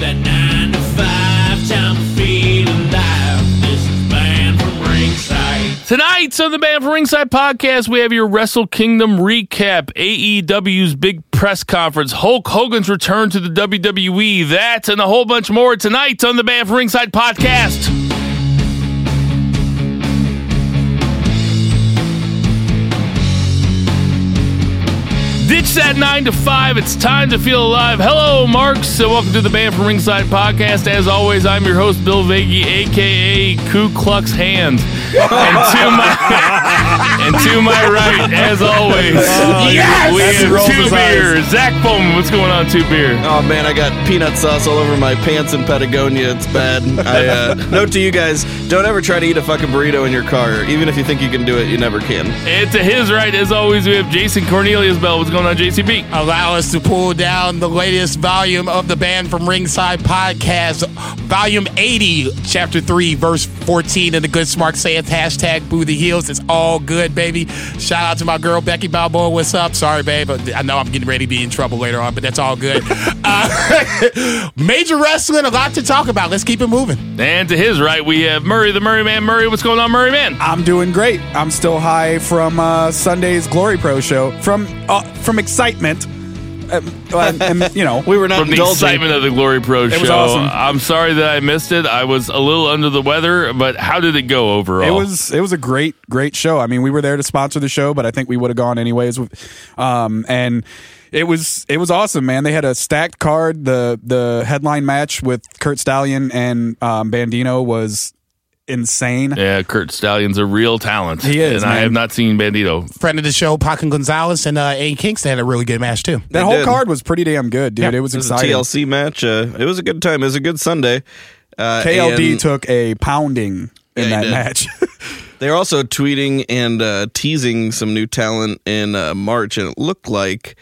from. Tonight on the Banned From Ringside podcast, we have your Wrestle Kingdom recap, AEW's big press conference, Hulk Hogan's return to the WWE, that and a whole bunch more tonight on the Banned From Ringside podcast. Ditch that nine to five. It's time to feel alive. Hello, Marks, and welcome to the Banned from Ringside podcast. As always, I'm your host, Bill Vagey, aka Ku Klux Hand. And to my and to my right, as always, yes! we As have two his eyes. beer. Zach Bowman, what's going on, two beer? Oh man, I got peanut sauce all over my pants in Patagonia. It's bad. I uh, note to you guys: don't ever try to eat a fucking burrito in your car. Even if you think you can do it, you never can. And to his right, as always, we have Jason Cornelius Bell. What's going on, JCB? allow us to pull down the latest volume of the Banned from Ringside podcast, volume 80, chapter 3, verse 14 of the Good Smart Sayeth hashtag Boo the Heels. It's all good, baby. Shout out to my girl Becky Balboa. What's up? Sorry, babe. I know I'm getting ready to be in trouble later on, but that's all good. uh, major wrestling, a lot to talk about. Let's keep it moving. And to his right, we have Murray, the Murray Man. Murray, what's going on, Murray Man? I'm doing great. I'm still high from uh, Sunday's Glory Pro show from uh, from excitement. Um, and, and, you know, We were not From the excitement of the Glory Pro was show. awesome. I'm sorry that I missed it. I was a little under the weather, but how did it go overall? it was it was a great great show. I mean, we were there to sponsor the show, but I think we would have gone anyways. Um, and it was it was awesome, man. They had a stacked card. The the headline match with Kurt Stallion and um, Bandido was insane. Yeah, Kurt Stallion's a real talent. He is, and I have not seen Bandido. Friend of the show, Pac and Gonzalez and uh, A. Kingston had a really good match, too. That They whole did. card was pretty damn good, dude. Yeah. it was It was a exciting. TLC match. Uh, it was a good time. It was a good Sunday. Uh, KLD and took a pounding in Yeah, that did. match. They're also tweeting and uh, teasing some new talent in uh, March, and it looked like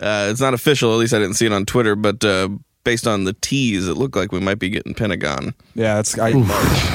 uh, it's not official. At least I didn't see it on Twitter, but uh, based on the tease, it looked like we might be getting Pentagon. yeah, it's I,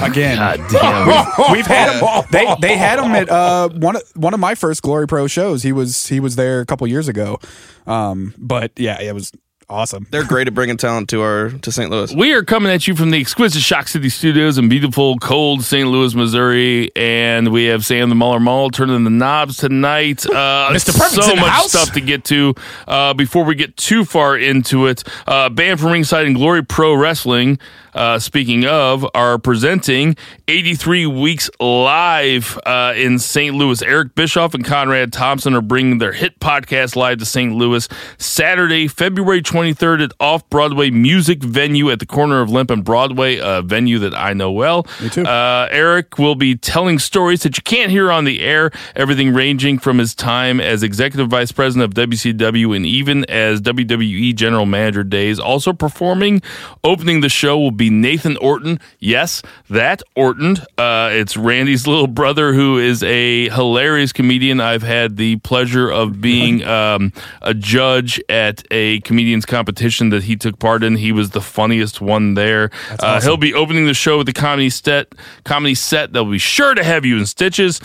again. God damn. We've had him. They they had him at uh, one of one of my first Glory Pro shows. He was he was there a couple years ago. Um, but yeah, it was awesome. They're great at bringing talent to our to St. Louis. we are coming at you from the exquisite Shock City Studios in beautiful, cold St. Louis, Missouri, and we have Sam the Muller Mall turning the knobs tonight. Uh, Mr. Perfect's so much house. stuff to get to. Uh, before we get too far into it, uh, Banned from Ringside and Glory Pro Wrestling. Uh, speaking of, are presenting 83 weeks live uh, in St. Louis. Eric Bischoff and Conrad Thompson are bringing their hit podcast live to St. Louis Saturday, February 23rd at Off Broadway Music Venue at the corner of Lemp and Broadway, a venue that I know well. Me too. Uh, Eric will be telling stories that you can't hear on the air, everything ranging from his time as executive vice president of WCW and even as WWE general manager days. Also performing, opening the show will be Nathan Orton. Yes, that Orton. Uh, it's Randy's little brother who is a hilarious comedian. I've had the pleasure of being um, a judge at a comedians competition that he took part in. He was the funniest one there. Uh, he'll be opening the show with the comedy set. Comedy set. They'll be sure to have you in stitches.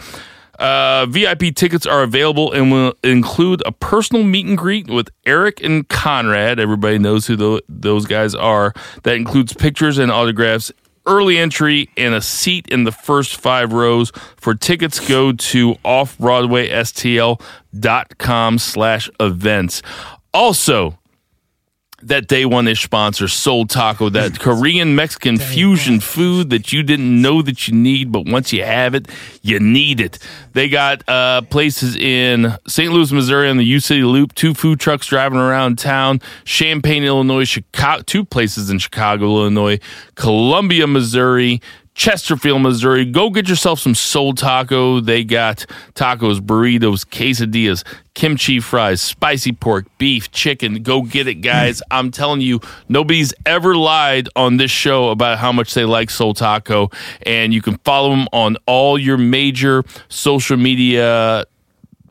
Uh, VIP tickets are available and will include a personal meet and greet with Eric and Conrad. Everybody knows who tho- those guys are. That includes pictures and autographs, early entry, and a seat in the first five rows. For tickets, go to offbroadwaystl.com slash events. Also, that day one ish sponsor, Seoul Taco, that Korean Mexican fusion food that you didn't know that you need, but once you have it, you need it. They got uh, places in St. Louis, Missouri on the U City Loop, two food trucks driving around town, Champaign, Illinois, Chicago, two places in Chicago, Illinois, Columbia, Missouri. Chesterfield, Missouri. Go get yourself some Seoul Taco. They got tacos, burritos, quesadillas, kimchi fries, spicy pork, beef, chicken. Go get it, guys. Mm. I'm telling you, nobody's ever lied on this show about how much they like Seoul Taco. And you can follow them on all your major social media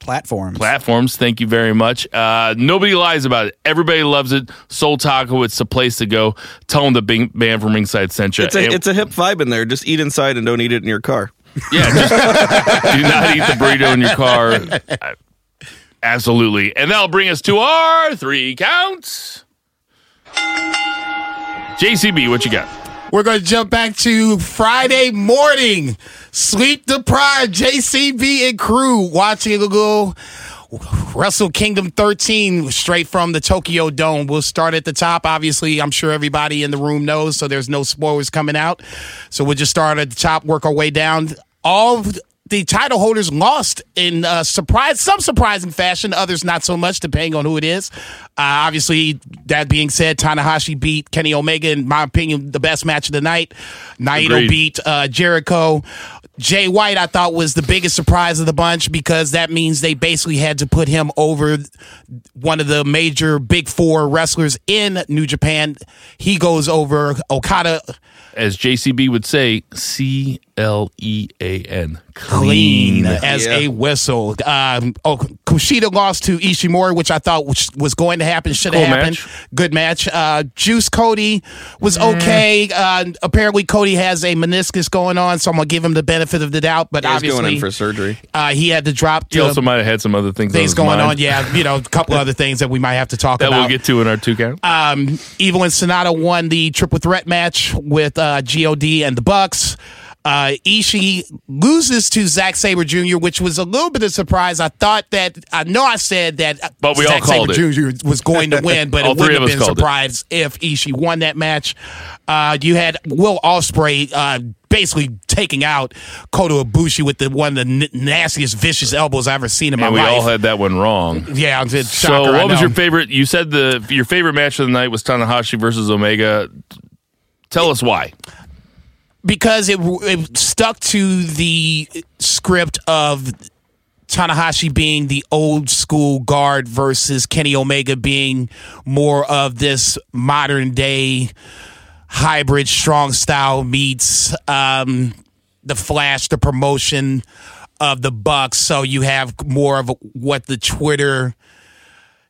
Platforms. platforms. Thank you very much. Uh, nobody lies about it. Everybody loves it. Seoul Taco, it's the place to go. Tell them the Bing, Banned from Ringside sent you. It's a And- it's a hip vibe in there. Just eat inside and don't eat it in your car. Yeah, just do not eat the burrito in your car. Absolutely. And that'll bring us to our three counts. JCB, what you got? We're going to jump back to Friday morning. Sleep deprived JCB and crew watching a little Wrestle Kingdom 13 straight from the Tokyo Dome. We'll start at the top. Obviously, I'm sure everybody in the room knows, so there's no spoilers coming out. So we'll just start at the top, work our way down. All the title holders lost in uh, surprise, some surprising fashion, others not so much, depending on who it is. Uh, obviously, that being said, Tanahashi beat Kenny Omega, in my opinion, the best match of the night. Naito Agreed. beat uh, Jericho. Jay White, I thought, was the biggest surprise of the bunch because that means they basically had to put him over one of the major big four wrestlers in New Japan. He goes over Okada As JCB would say, C L E A N. clean as Yeah. a whistle. Um, oh, Kushida lost to Ishimori, which I thought was, was going to happen, should have Cool happened. match. Good match. Uh, Juice Cody was okay. Uh, apparently, Cody has a meniscus going on, so I'm gonna give him the benefit of the doubt. But He's obviously, going in for surgery. uh, he had to drop. He to- also might have had some other things, things his going mind on. Yeah, you know, a couple other things that we might have to talk That about. we'll get to in our two count. Um, Evil and Sanada won the triple threat match with uh, God and the Bucks. Uh, Ishii loses to Zack Sabre Jr., which was a little bit of surprise. I thought that I know I said that, But we all Zack Sabre it. Jr. was going to win, but it wouldn't have been called it. surprised if Ishii won that match. Uh, you had Will Ospreay uh, basically taking out Kota Ibushi with the one of the n- nastiest, vicious elbows I've ever seen in my life. and we life. all had that one wrong. yeah, I'm So, shocker, I what was your favorite? You said the your favorite match of the night was Tanahashi versus Omega. Tell us why. because it, it stuck to the script of Tanahashi being the old school guard versus Kenny Omega being more of this modern day hybrid strong style meets um, the flash, the promotion of the Bucks. So you have more of what the Twitter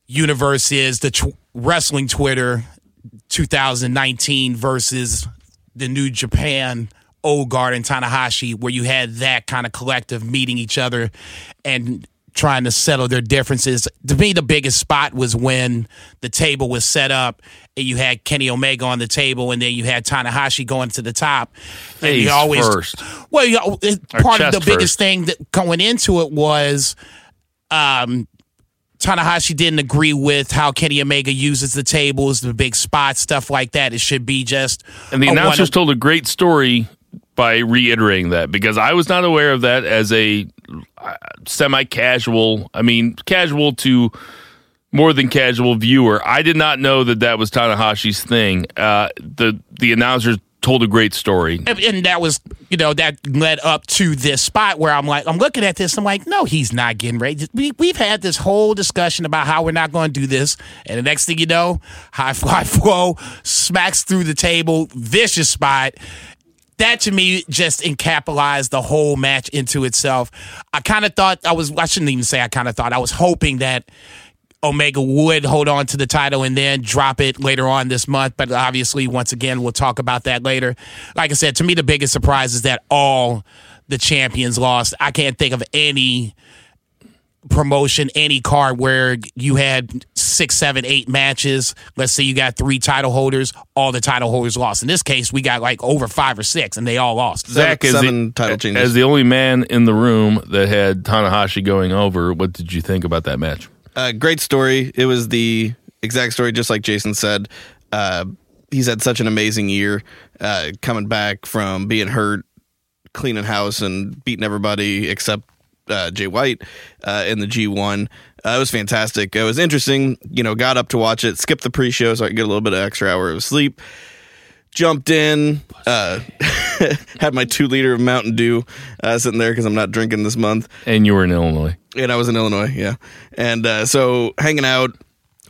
universe is, the tw- wrestling Twitter 2019 versus the New Japan Old Guard and Tanahashi, where you had that kind of collective meeting each other and trying to settle their differences. To me, the biggest spot was when the table was set up and you had Kenny Omega on the table, and then you had Tanahashi going to the top. And you always first. well, you know, part of the biggest first. thing that going into it was um, Tanahashi didn't agree with how Kenny Omega uses the tables, the big spots, stuff like that. It should be just And the announcers told a great story by reiterating that because I was not aware of that as a uh, semi-casual, I mean, casual to more than casual viewer. I did not know that that was Tanahashi's thing. Uh, the the announcers told a great story. and, that was you know that led up to this spot where I'm like I'm looking at this I'm like no he's not getting ready. We, we've had this whole discussion about how we're not going to do this. And the next thing you know high fly flow smacks through the table vicious spot. That to me just encapsulized the whole match into itself. I kind of thought I was I shouldn't even say I kind of thought I was hoping that Omega would hold on to the title and then drop it later on this month. But obviously, once again, we'll talk about that later. Like I said, to me, the biggest surprise is that all the champions lost. I can't think of any promotion, any card where you had six, seven, eight matches. Let's say you got three title holders, all the title holders lost. In this case, we got like over five or six, and they all lost. Zach, is seven the, title changes. as the only man in the room that had Tanahashi going over, what did you think about that match? Uh, great story. It was the exact story, just like Jason said. Uh, he's had such an amazing year, uh, coming back from being hurt, cleaning house, and beating everybody except uh, Jay White uh, in the G1. Uh, it was fantastic. It was interesting. You know, got up to watch it, skipped the pre-show so I could get a little bit of extra hour of sleep. Jumped in, uh, had my two liter of Mountain Dew uh, sitting there because I'm not drinking this month. And you were in Illinois. And I was in Illinois, yeah. And uh, so hanging out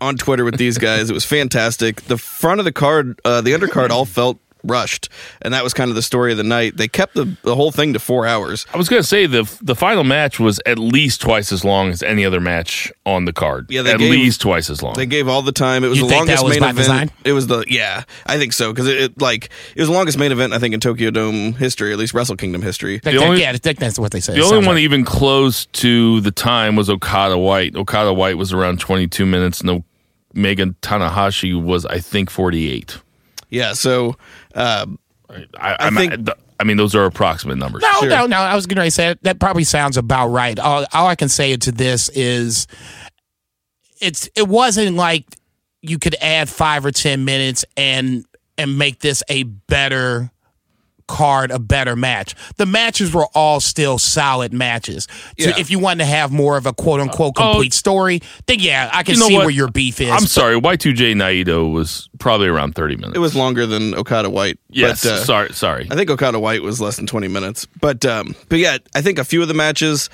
on Twitter with these guys, it was fantastic. The front of the card, uh, the undercard, all felt rushed, and that was kind of the story of the night. They kept the, the whole thing to four hours. I was going to say the the final match was at least twice as long as any other match on the card. Yeah, they at gave- least twice as long. They gave all the time. It was You the think that longest was main by event. design? It was the yeah, I think so because it, it like it was the longest main event I think in Tokyo Dome history, at least Wrestle Kingdom history. That- that- only- yeah, I think that's what they said. the only one right. even close to the time was Okada White. Okada White was around 22 minutes, No, Megan Tanahashi was, I think, 48. Yeah, so uh, I, I I'm- think- I mean, those are approximate numbers. No, Sure. no, no. I was going to say that probably sounds about right. All, all I can say to this is, it's it wasn't like you could add five or ten minutes and and make this a better card, a better match. The matches were all still solid matches. So Yeah. if you wanted to have more of a quote unquote Oh. complete story, then yeah, I can You know see what? where your beef is. I'm sorry. Y2J Naito was probably around 30 minutes. it was longer than Okada White. yes. but, uh, sorry. Sorry. I think Okada White was less than 20 minutes. But um, but yeah, I think a few of the matches,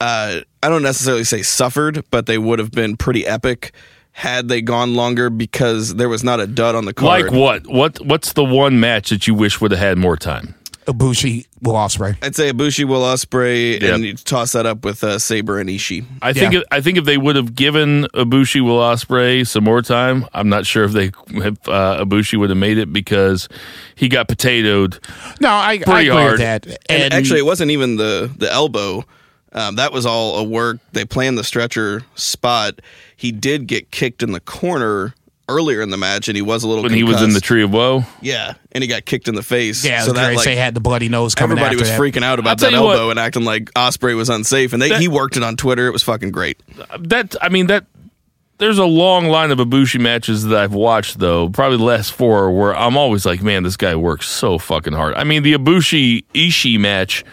uh, I don't necessarily say suffered, but they would have been pretty epic had they gone longer because there was not a dud on the card. Like what? What? What's the one match that you wish would have had more time? Ibushi Will Ospreay. I'd say Ibushi, Will Ospreay, Yep. and you toss that up with uh, Sabre and Ishii. I think. Yeah. If, I think if they would have given Ibushi Will Ospreay some more time, I'm not sure if they if uh, Ibushi would have made it because he got potatoed. No, I, I agree hard. with that. And, actually, it wasn't even the the elbow. Um, that was all a work. They planned the stretcher spot. He did get kicked in the corner earlier in the match, and he was a little When he was in the tree of woe, Yeah, and he got kicked in the face. yeah, so that Grace, like they had the bloody nose coming everybody after was that. freaking out about that you what- elbow and acting like Ospreay was unsafe. And they, That- he worked it on Twitter. It was fucking great. that I mean that there's a long line of Ibushi matches that I've watched though, probably the last four, where I'm always like, man, this guy works so fucking hard. I mean, the Ibushi Ishii match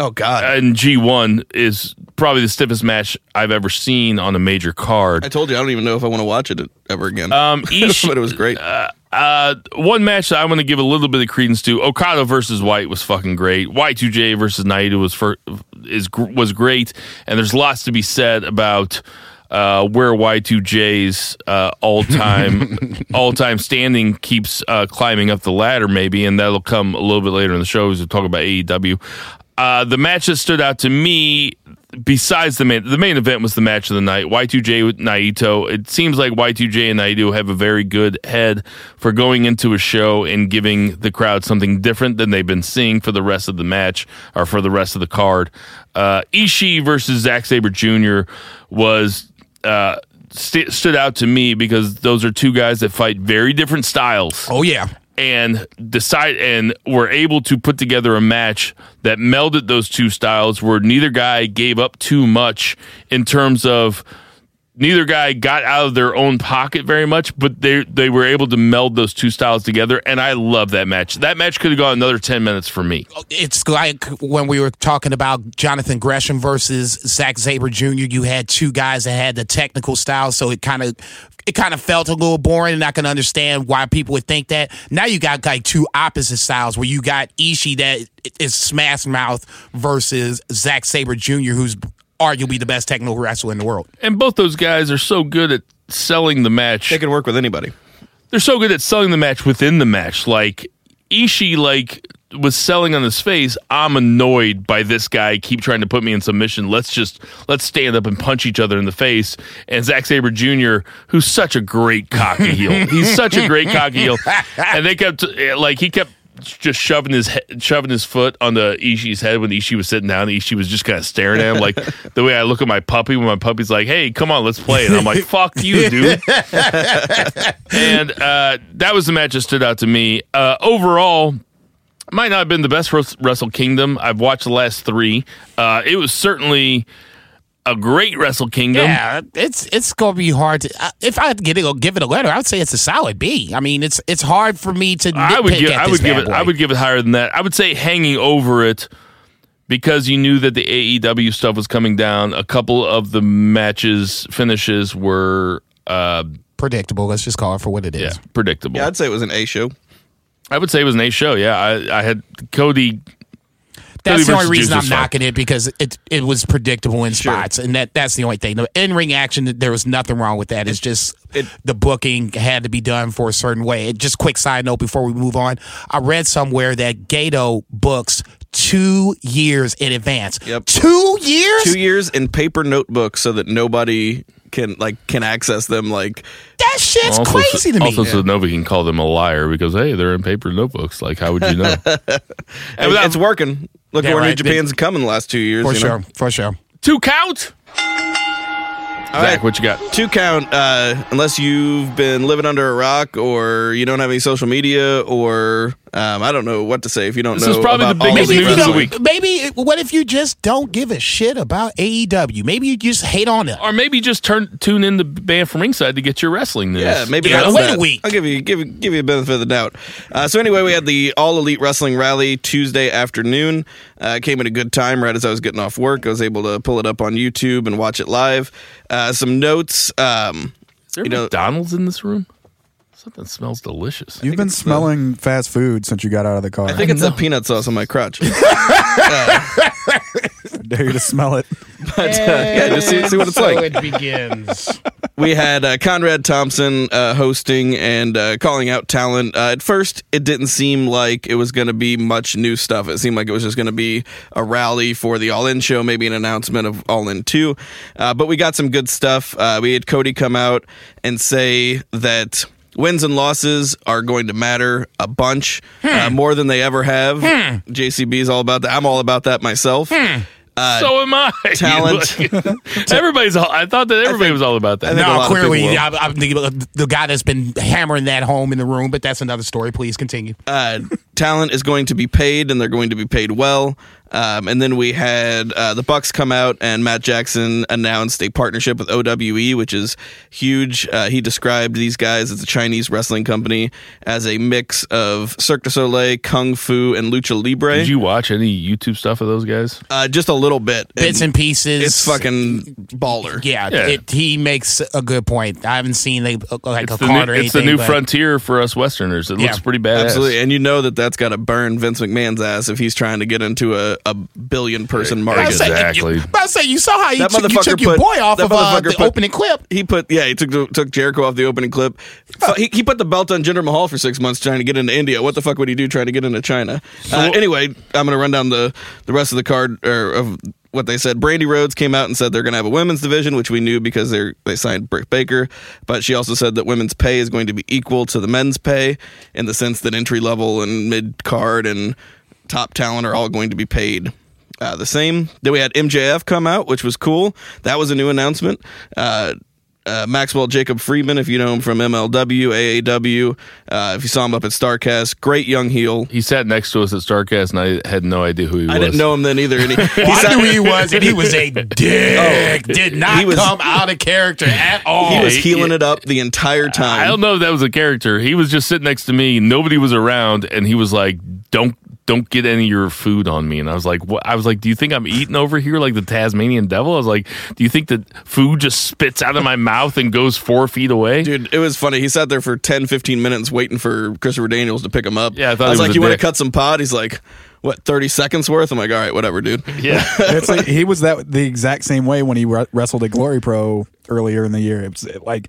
Oh God! And G1 is probably the stiffest match I've ever seen on a major card. I told you I don't even know if I want to watch it ever again. Um, but it was great. Uh, one match that I want to give a little bit of credence to: Okada versus White was fucking great. Y2J versus Naito was for, is was great, and there's lots to be said about uh, where Y2J's uh, all time all time standing keeps uh, climbing up the ladder, maybe, and that'll come a little bit later in the show as we talk about AEW. Uh, the match that stood out to me, besides the main, the main event was the match of the night. Y2J with Naito. It seems like Y2J and Naito have a very good head for going into a show and giving the crowd something different than they've been seeing for the rest of the match or for the rest of the card. Uh, Ishii versus Zack Sabre Jr. was. Uh, st- stood out to me because those are two guys that fight very different styles Oh yeah, and decide and were able to put together a match that melded those two styles where neither guy gave up too much in terms of neither guy got out of their own pocket very much but they they were able to meld those two styles together and I love that match. That match could have gone another 10 minutes for me. it's like when we were talking about Jonathan Gresham versus Zack Sabre Jr. You had two guys that had the technical style, so it kind of it kind of felt a little boring, and I can understand why people would think that. Now you got like two opposite styles, where you got Ishii that is smash mouth versus Zack Sabre Jr., who's arguably the best technical wrestler in the world. And both those guys are so good at selling the match. they can work with anybody. they're so good at selling the match within the match. Like Ishii, like was selling on his face. I'm annoyed by this guy. Keep trying to put me in submission. Let's just let's stand up and punch each other in the face. And Zack Sabre Jr., who's such a great cocky heel. He's such a great cocky heel. And they kept like he kept just shoving his he- shoving his foot on the Ishii's head when Ishii was sitting down. Ishii was just kind of staring at him like the way I look at my puppy when my puppy's like, "Hey, come on, let's play." And I'm like, "Fuck you, dude." and uh, that was the match that stood out to me. Uh, overall, might not have been the best Wrestle Kingdom. I've watched the last three. Uh, it was certainly a great Wrestle Kingdom. Yeah, it's it's gonna be hard to. uh, If I had to get it, give it a letter, I would say it's a solid B. I mean, it's it's hard for me to. I would give at I would give it boy. I would give it higher than that. I would say hanging over it because you knew that the AEW stuff was coming down. A couple of the matches finishes were uh, predictable. Let's just call it for what it is. yeah predictable. Yeah, I'd say it was an A show. I would say it was an A show. Yeah, I, I had Cody. That's the only reason I'm knocking it because it it was predictable in spots, and that that's the only thing. The in ring action, there was nothing wrong with that. It's just it- the booking had to be done for a certain way. It, just quick side note before we move on, I read somewhere that Gedo books two years in advance. Yep. two years. Two years in paper notebooks so that nobody can like can access them. Like that shit's Also, crazy to me. Also, so nobody can call them a liar because hey, they're in paper notebooks. Like, how would you know? and without- it's working. Look Yeah, at where right. New Japan's come in the last two years. for you know? sure, for sure. two count. All Zach, right. what you got? Two count, uh, unless you've been living under a rock or you don't have any social media or um, I don't know what to say if you don't This know. is probably the about all biggest news of the week. Maybe what if you just don't give a shit about AEW? Maybe you just hate on it. Or maybe just turn tune in the Banned from Ringside to get your wrestling news. Yeah, maybe Yeah, that's wait a week. I'll give you give give you a benefit of the doubt. Uh, so anyway, we had the All Elite Wrestling Rally Tuesday afternoon. Uh, came at a good time, right as I was getting off work. I was able to pull it up on YouTube and watch it live. Uh, some notes. Um, Is there you know- McDonald's in this room? Something smells delicious. You've been smelling fast food since you got out of the car. I think it's the peanut sauce on my crotch. dare you to smell it. But uh, yeah, just see, see what it's so like. it begins. we had uh, Conrad Thompson uh, hosting and uh, calling out talent. Uh, at first, it didn't seem like it was going to be much new stuff. It seemed like it was just going to be a rally for the All In show, maybe an announcement of All In 2. Uh, but we got some good stuff. Uh, we had Cody come out and say that. Wins and losses are going to matter a bunch, uh, more than they ever have. JCB is all about that. I'm all about that myself. so am I. talent. Everybody's. All, I thought that everybody was all about that. I no, clearly, people. I, I'm the, the guy that's been hammering that home in the room, but that's another story. Please continue. uh, talent is going to be paid, and they're going to be paid well. Um, and then we had uh, the Bucks come out, and Matt Jackson announced a partnership with OWE, which is huge. Uh, he described these guys as a Chinese wrestling company as a mix of Cirque du Soleil, Kung Fu, and Lucha Libre. Did you watch any YouTube stuff of those guys? uh, just a little bit. Bits and pieces. It's fucking baller. Yeah, Yeah. It, he makes a good point. I haven't seen like, like a the, card new, or it's the new frontier for us Westerners. It Yeah, looks pretty bad. Absolutely, and you know that that's got to burn Vince McMahon's ass if he's trying to get into a, a billion person I market. was saying, Exactly. You, I was saying, you saw how you, That took, you motherfucker took your put- boy off that of uh, motherfucker the put- opening clip. He put yeah he took took Jericho off the opening clip. Fu- he, he put the belt on Jinder Mahal for six months trying to get into India. What the fuck would he do trying to get into China? Uh, anyway, I'm gonna run down the the rest of the card or of what they said. Brandi Rhodes came out and said they're gonna have a women's division, which we knew because they they signed Britt Baker. But she also said that women's pay is going to be equal to the men's pay in the sense that entry level and mid card and top talent are all going to be paid uh, the same. Then we had MJF come out, which was cool. That was a new announcement. Uh, uh, Maxwell Jacob Friedman, if you know him from MLW, AAW, uh, if you saw him up at Starcast, great young heel. He sat next to us at Starcast, and I had no idea who he was. I didn't know him then either. And he, he Well, I knew who he was, and he was a dick. Did not he was- come out of character at all. he was healing it up the entire time. I don't know if that was a character. He was just sitting next to me. Nobody was around, and he was like, "Don't." Don't get any of your food on me, and I was like, "What?" I was like, "Do you think I'm eating over here like the Tasmanian devil?" I was like, "Do you think that food just spits out of my mouth and goes four feet away?" Dude, it was funny. He sat there for 10, 15 minutes waiting for Christopher Daniels to pick him up. Yeah, I thought was was like, a "You want to cut some pod?" He's like, "What, 30 seconds worth?" I'm like, "All right, whatever, dude." Yeah, It's like, he was that the exact same way when he re- wrestled at Glory Pro earlier in the year. It was like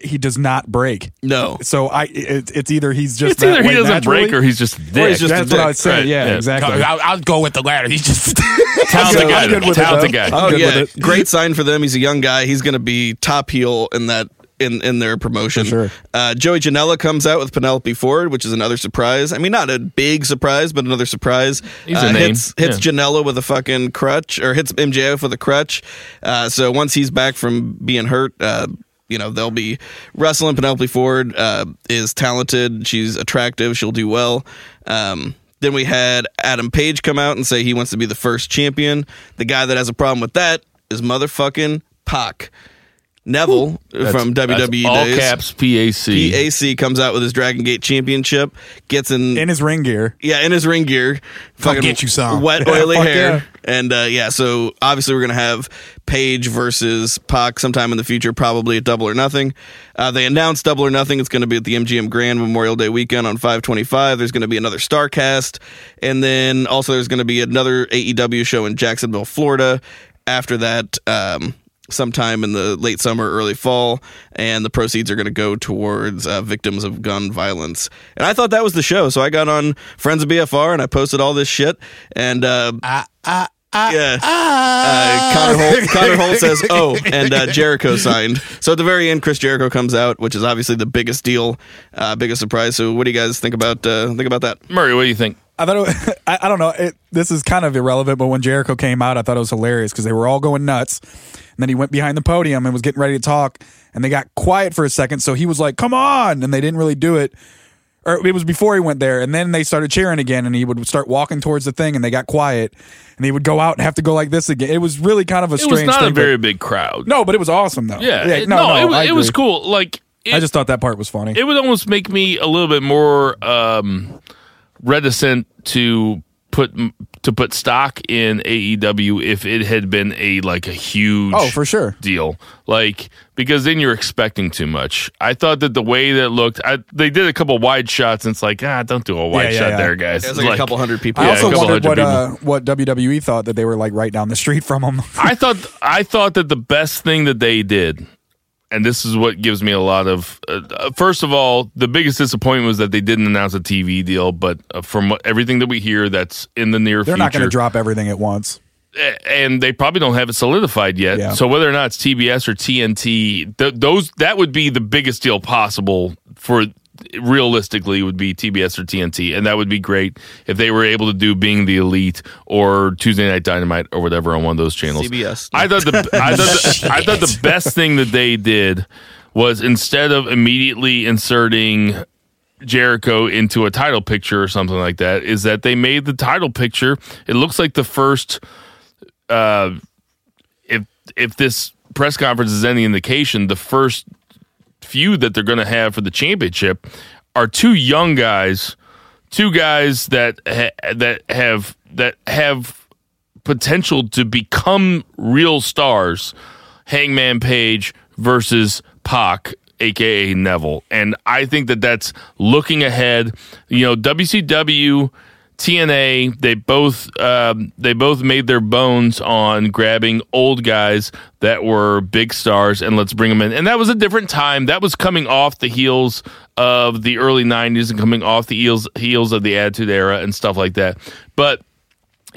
he does not break. No. So I, it, it's either he's just it's either that he doesn't naturally- break or he's just a dick. Or he's just a That's what I dick. would say. Right, Yeah, yeah. exactly. I'll, I'll go with the latter. He's just talented I'm guy. good with it, talented though. guy. Oh good yeah, with it. great sign for them. He's a young guy. He's going to be top heel in that in in their promotion. Sure. Uh, Joey Janela comes out with Penelope Ford, which is another surprise. I mean, not a big surprise, but another surprise. He's uh, a name. Hits, hits Yeah. Janela with a fucking crutch, or hits MJF with a crutch. Uh, so once he's back from being hurt. You know they'll be wrestling. Penelope Ford uh, is talented. She's attractive. She'll do well. Um, then we had Adam Page come out and say he wants to be the first champion. The guy that has a problem with that is motherfucking Pac. Neville from That's WWE all days. caps PAC. PAC comes out with his Dragon Gate Championship, gets in, in his ring gear. yeah, in his ring gear, fucking get you some. wet, oily fuck hair, yeah. and uh, yeah. So obviously we're gonna have Page versus Pac sometime in the future, probably at Double or Nothing. Uh, they announced Double or Nothing. It's going to be at the MGM Grand Memorial Day weekend on 525. There's going to be another Starcast, and then also there's going to be another AEW show in Jacksonville, Florida. After that. Um, sometime in the late summer, early fall, and the proceeds are going to go towards uh, victims of gun violence. And I thought that was the show, so I got on Friends of BFR and I posted all this shit. And uh, ah ah ah. yeah, uh, Connor Holt, Connor Holt says, "Oh," and uh, Jericho signed. So at the very end, Chris Jericho comes out, which is obviously the biggest deal, uh, biggest surprise. So what do you guys think about uh, think about that? Murray, what do you think? I thought it, I, I don't know. It, this is kind of irrelevant, but when Jericho came out, I thought it was hilarious because they were all going nuts. And then he went behind the podium and was getting ready to talk, and they got quiet for a second. So he was like, "Come on!" and they didn't really do it. Or it was before he went there, and then they started cheering again, and he would start walking towards the thing, and they got quiet, and he would go out and have to go like this again. It was really kind of a strange. It was not thing, a but- very big crowd. no, but it was awesome though. Yeah, it, no, no, no, it, was, it was cool. Like it, I just thought that part was funny. it would almost make me a little bit more um, reticent to put to put stock in AEW if it had been a like a huge Oh, for sure. deal like because then you're expecting too much. I thought that the way that looked, I, they did a couple wide shots and it's like ah, don't do a wide Yeah, yeah, shot yeah. there, guys. It was It's like, a couple hundred people. I also couple wondered what uh, what WWE thought that they were like right down the street from them. I thought I thought that the best thing that they did, and this is what gives me a lot of. Uh, uh, first of all, the biggest disappointment was that they didn't announce a TV deal. But uh, from what, everything that we hear, that's in the near future. They're not going to drop everything at once. and they probably don't have it solidified yet. Yeah. So whether or not it's TBS or TNT, th- those that would be the biggest deal possible for realistically would be TBS or TNT, and that would be great if they were able to do Being the Elite or Tuesday Night Dynamite or whatever on one of those channels. CBS. I thought the I thought the, I thought the best thing that they did was instead of immediately inserting Jericho into a title picture or something like that is that they made the title picture. It looks like the first, uh, if if this press conference is any indication, the first feud that they're going to have for the championship are two young guys, two guys that ha- that have that have potential to become real stars. Hangman Page versus Pac, aka Neville, and I think that that's looking ahead. You know, WCW, TNA, they both um, they both made their bones on grabbing old guys that were big stars and let's bring them in. And that was a different time. That was coming off the heels of the early '90s and coming off the heels heels of the Attitude Era and stuff like that. But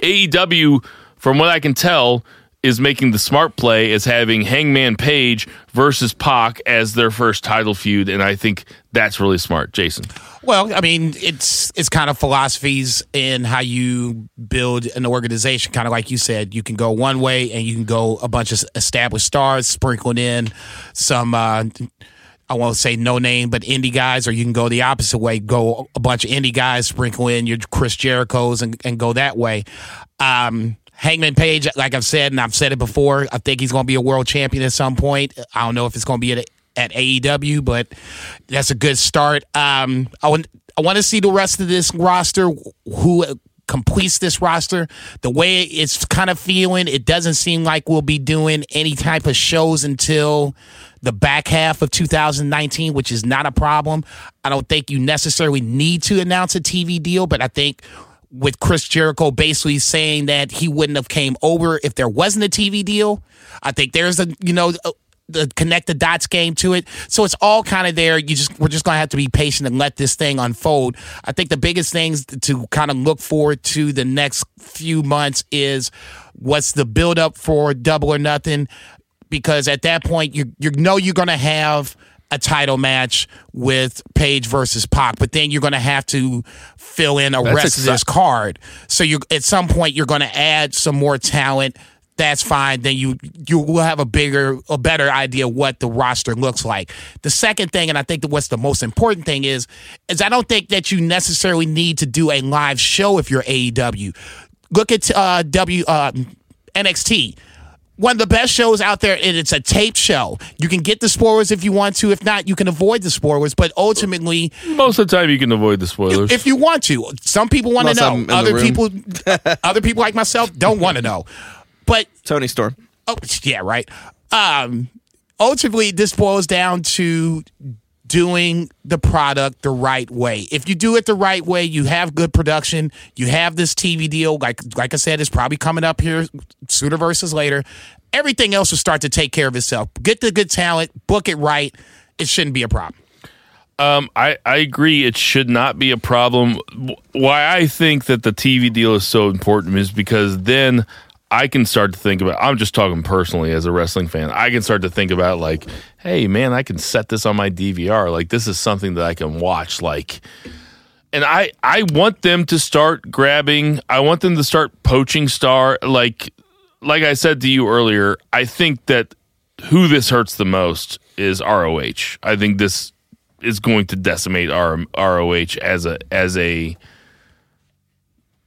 AEW, from what I can tell, is making the smart play as having Hangman Page versus Pac as their first title feud, and I think that's really smart, Jason. Well, I mean, it's it's kind of philosophies in how you build an organization. Kind of like you said, you can go one way and you can go a bunch of established stars, sprinkled in some. Uh, I won't say no name, but indie guys, or you can go the opposite way, go a bunch of indie guys, sprinkle in your Chris Jericho's, and, and go that way. Um, Hangman Page, like I've said, and I've said it before, I think he's going to be a world champion at some point. I don't know if it's going to be at at AEW, but that's a good start. Um, I want I want to see the rest of this roster who completes this roster. The way it's kind of feeling, it doesn't seem like we'll be doing any type of shows until the back half of 2019, which is not a problem. I don't think you necessarily need to announce a TV deal, but I think with Chris Jericho basically saying that he wouldn't have came over if there wasn't a TV deal. I think there's a you know the connect the dots game to it. So it's all kind of there. You just we're just gonna have to be patient and let this thing unfold. I think the biggest things to kind of look forward to the next few months is what's the build up for Double or Nothing, because at that point you you know you're gonna have a title match with Page versus Pac, but then you're going to have to fill in a That's rest of this card. So you at some point you're going to add some more talent. That's fine. Then you you will have a bigger, a better idea what the roster looks like. The second thing, and I think that what's the most important thing is, is I don't think that you necessarily need to do a live show if you're AEW. Look at uh, W uh, NXT one of the best shows out there, and it's a tape show. You can get the spoilers if you want to. If not, you can avoid the spoilers. But ultimately, Most of the time, you can avoid the spoilers. if you want to, some people want to Unless I'm know. Other people, other people like myself, don't want to know. But Toni Storm. oh, yeah, right. Um, ultimately, this boils down to doing the product the right way. If you do it the right way, you have good production. You have this TV deal, like like I said, it's probably coming up here sooner versus later. Everything else will start to take care of itself. Get the good talent, book it right. It shouldn't be a problem. Um, I, I agree. It should not be a problem. Why I think that the TV deal is so important is because then I can start to think about. I'm just talking personally as a wrestling fan. I can start to think about like, hey man, I can set this on my DVR. Like this is something that I can watch. Like and I I want them to start grabbing. I want them to start poaching star like like I said to you earlier. I think that who this hurts the most is ROH. I think this is going to decimate ROH as a as a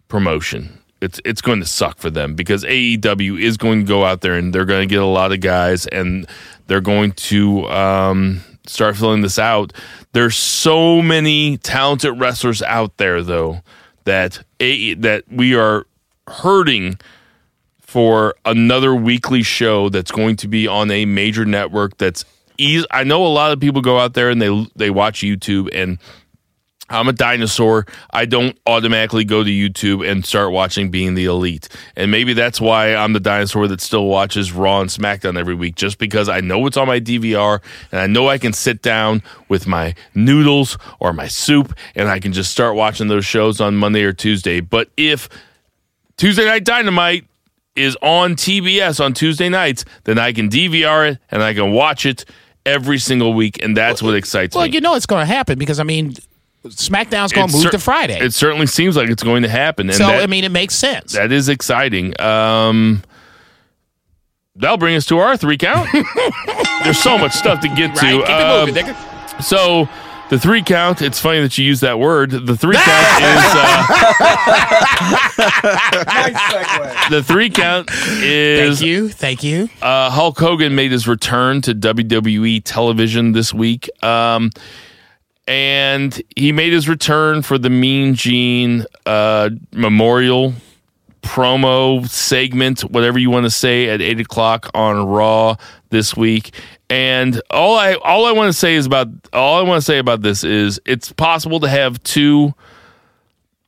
promotion. It's it's going to suck for them because AEW is going to go out there and they're going to get a lot of guys and they're going to um, start filling this out. There's so many talented wrestlers out there though that a that we are hurting for another weekly show that's going to be on a major network that's easy. I know a lot of people go out there and they they watch YouTube and I'm a dinosaur. I don't automatically go to YouTube and start watching Being the Elite. And maybe that's why I'm the dinosaur that still watches Raw and SmackDown every week, just because I know it's on my DVR and I know I can sit down with my noodles or my soup and I can just start watching those shows on Monday or Tuesday. But if Tuesday Night Dynamite is on TBS on Tuesday nights, then I can DVR it and I can watch it every single week. And that's what excites Well, me. Well, you know it's going to happen because I mean, SmackDown's going to move cer- to Friday. It certainly seems like it's going to happen. And so that, I mean, it makes sense. that is exciting. Um, that'll bring us to our three count. There's so much stuff to get to. right? Keep Um, it moving, nigga. so the three count. It's funny that you use that word. The three count is uh, Nice segue. the three count is Thank you, thank you. uh, Hulk Hogan made his return to WWE television this week. Um, and he made his return for the Mean Gene uh, Memorial promo segment, whatever you want to say, at eight o'clock on Raw this week. And all I all I want to say is about all I want to say about this is it's possible to have two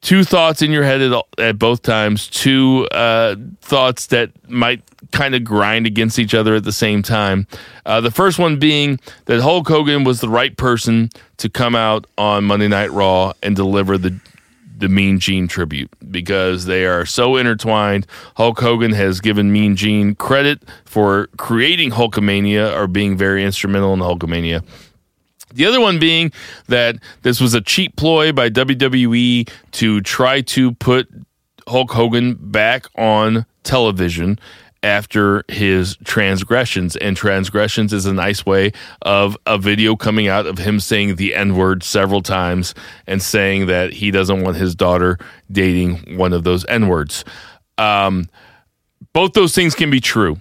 two thoughts in your head at, all- at both times, two uh, thoughts that might kind of grind against each other at the same time. Uh, the first one being that Hulk Hogan was the right person to come out on Monday Night Raw and deliver the the Mean Gene tribute because they are so intertwined. Hulk Hogan has given Mean Gene credit for creating Hulkamania or being very instrumental in Hulkamania. The other one being that this was a cheap ploy by WWE to try to put Hulk Hogan back on television after his transgressions. And transgressions is a nice way of a video coming out of him saying the N word several times and saying that he doesn't want his daughter dating one of those N words. Um, both those things can be true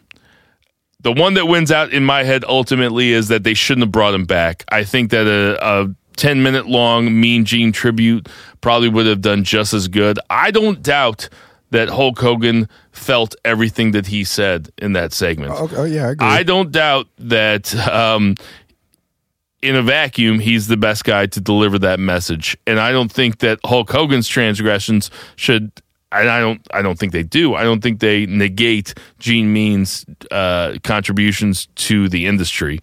the one that wins out in my head ultimately is that they shouldn't have brought him back. I think that a, a 10 minute long Mean Gene tribute probably would have done just as good. I don't doubt that Hulk Hogan felt everything that he said in that segment. Oh, oh, yeah, I agree. I don't doubt that um, in a vacuum, he's the best guy to deliver that message. And I don't think that Hulk Hogan's transgressions should. And I don't. I don't think they do. I don't think they negate Gene Mean's uh, contributions to the industry.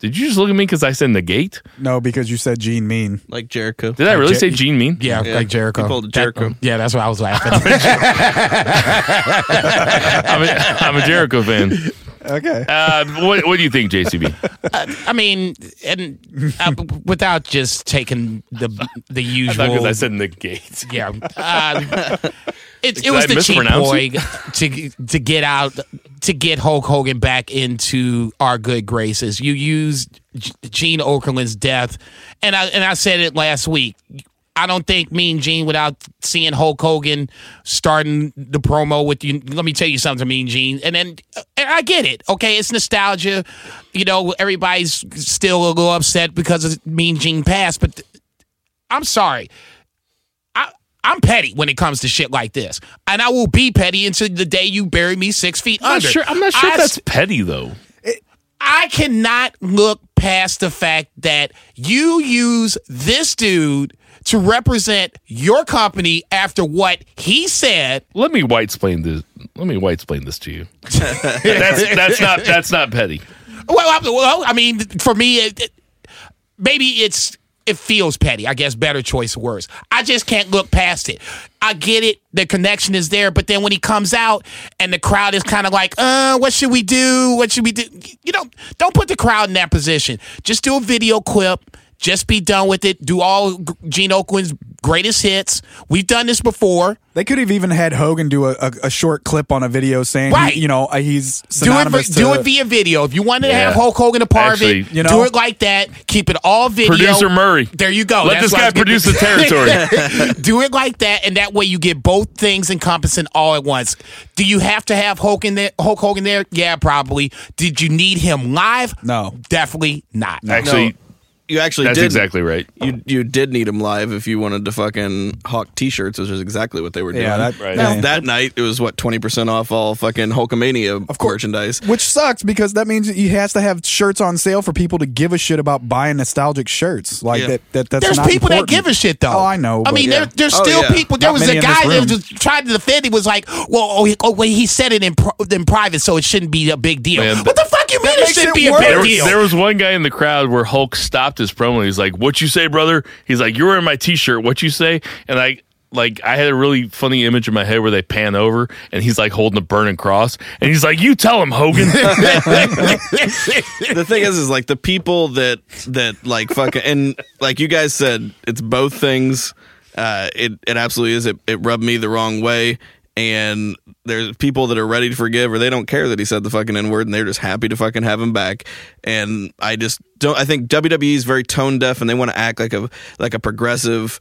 Did you just look at me because I said negate? no, because you said Gene Mean. like Jericho. Did I really Jer- say Gene Mean? Yeah, Yeah, like Jericho. he pulled a That- Jericho. yeah, that's why I was laughing. I'm a, I'm a Jericho fan. Okay. Uh, what, what do you think, JCB? I mean, and uh, without just taking the the usual. Because I said negate. yeah. Uh, it, it was I the cheap mispronounce ploy to to get out to get Hulk Hogan back into our good graces. You used Gene Okerlund's death, and I and I said it last week. I don't think me and Gene, without seeing Hulk Hogan starting the promo with you, let me tell you something, Mean Gene, and then and I get it. Okay, it's nostalgia. You know, everybody's still a little upset because of Mean Gene passed, but I'm sorry. I, I'm petty when it comes to shit like this, and I will be petty until the day you bury me six feet I'm not under. sure. I'm not sure I if that's petty though. I cannot look past the fact that you use this dude to represent your company after what he said. Let me white explain this. Let me white explain this to you. that's that's not that's not petty. Well, I, well, I mean, for me, it, it, maybe it's it feels petty. I guess better choice of words. I just can't look past it. I get it. The connection is there, but then when he comes out and the crowd is kind of like, "Uh, what should we do? What should we do?" You know, don't put the crowd in that position. Just do a video clip. Just be done with it. Do all Gene Okerlund's greatest hits. We've done this before. They could have even had Hogan do a, a, a short clip on a video saying, Right. you know, uh, he's Do it, synonymous for, do it via video. If you wanted to have Hulk Hogan a part Actually, of it, you know- do it like that. Keep it all video. Producer Murray. There you go. Let That's this guy produce the territory. do it like that, and that way you get both things encompassing all at once. Do you have to have Hulk in there? Hulk Hogan there? Yeah, probably. Did you need him live? No. definitely not. Actually, No, you actually that's did exactly right. You you did need him live if you wanted to fucking hawk T-shirts, which is exactly what they were doing. Yeah, that- Right. yeah. that night it was what twenty percent off all fucking Hulkamania of merchandise. Which sucks because that means he has to have shirts on sale for people to give a shit about buying nostalgic shirts. Like Yeah. that, that that's There's not people important. that give a shit though. Oh, I know. I mean, yeah. there, there's Oh, still yeah. people. There Not was many a guy that room. was trying to defend. He was like, "Well, oh, he, oh, well, he said it in pro- in private, so it shouldn't be a big deal." Man, what the fuck you mean it shouldn't it be a big There, deal? there was one guy in the crowd where Hulk stopped his promo. He's like, "What you say, brother?" He's like, "You're wearing my T-shirt. What you say?" And I like I had a really funny image in my head where they pan over and he's like holding a burning cross and he's like, "You tell him, Hogan." the thing is, is like the people that that like fucking and like you guys said, it's both things. Uh, it it absolutely is. It it rubbed me the wrong way, and there's people that are ready to forgive or they don't care that he said the fucking n word and they're just happy to fucking have him back. And I just don't. I think WWE is very tone deaf and they want to act like a like a progressive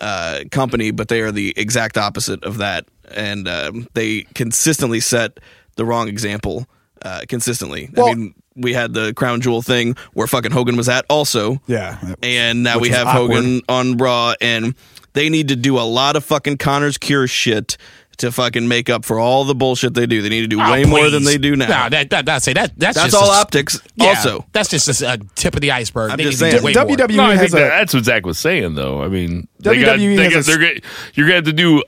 uh, company, but they are the exact opposite of that, and um, they consistently set the wrong example. Uh, consistently, Well- I mean, we had the crown jewel thing where fucking Hogan was at also, Yeah. and now we have awkward. Hogan on Raw, and they need to do a lot of fucking Connor's Cure shit to fucking make up for all the bullshit they do. They need to do Oh, way more than they do now. No, that, that, that's, that, that's, That's just all a- optics. Yeah, Also, that's just a, a tip of the iceberg. I'm They just need to do saying. WWE no, has a that's what Zach was saying, though. I mean, they WWE got, they has got, a- they're gonna, you're gonna have to do